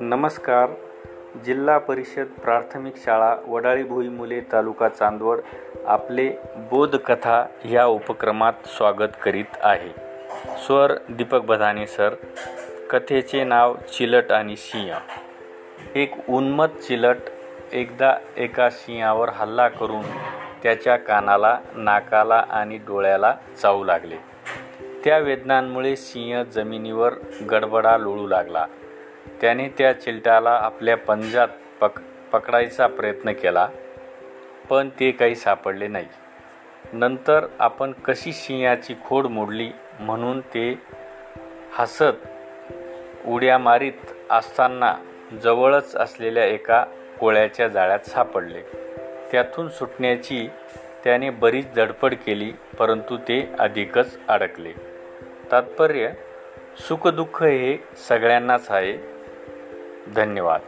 नमस्कार. जिल्हा परिषद प्राथमिक शाळा वडाळी भुईमुले तालुका चांदवड आपले बोधकथा ह्या उपक्रमात स्वागत करीत आहे. स्वर दीपक बधाने सर. कथेचे नाव चिलट आणि सिंह. एक उन्मत चिलट एकदा एका सिंहावर हल्ला करून त्याच्या कानाला नाकाला आणि डोळ्याला चावू लागले. त्या वेदनांमुळे सिंह जमिनीवर गडबडा लोळू लागला. त्याने त्या चिलटाला आपल्या पंजात पक पकडायचा प्रयत्न केला पण ते काही सापडले नाही. नंतर आपण कशी सिंहाची खोड मोडली म्हणून ते हसत उड्या मारीत असताना जवळच असलेल्या एका कोळ्याच्या जाळ्यात सापडले. त्यातून सुटण्याची त्याने बरीच धडपड केली परंतु ते अधिकच अडकले. तात्पर्य सुखदुःख हे सगळ्यांनाच आहे. धन्यवाद.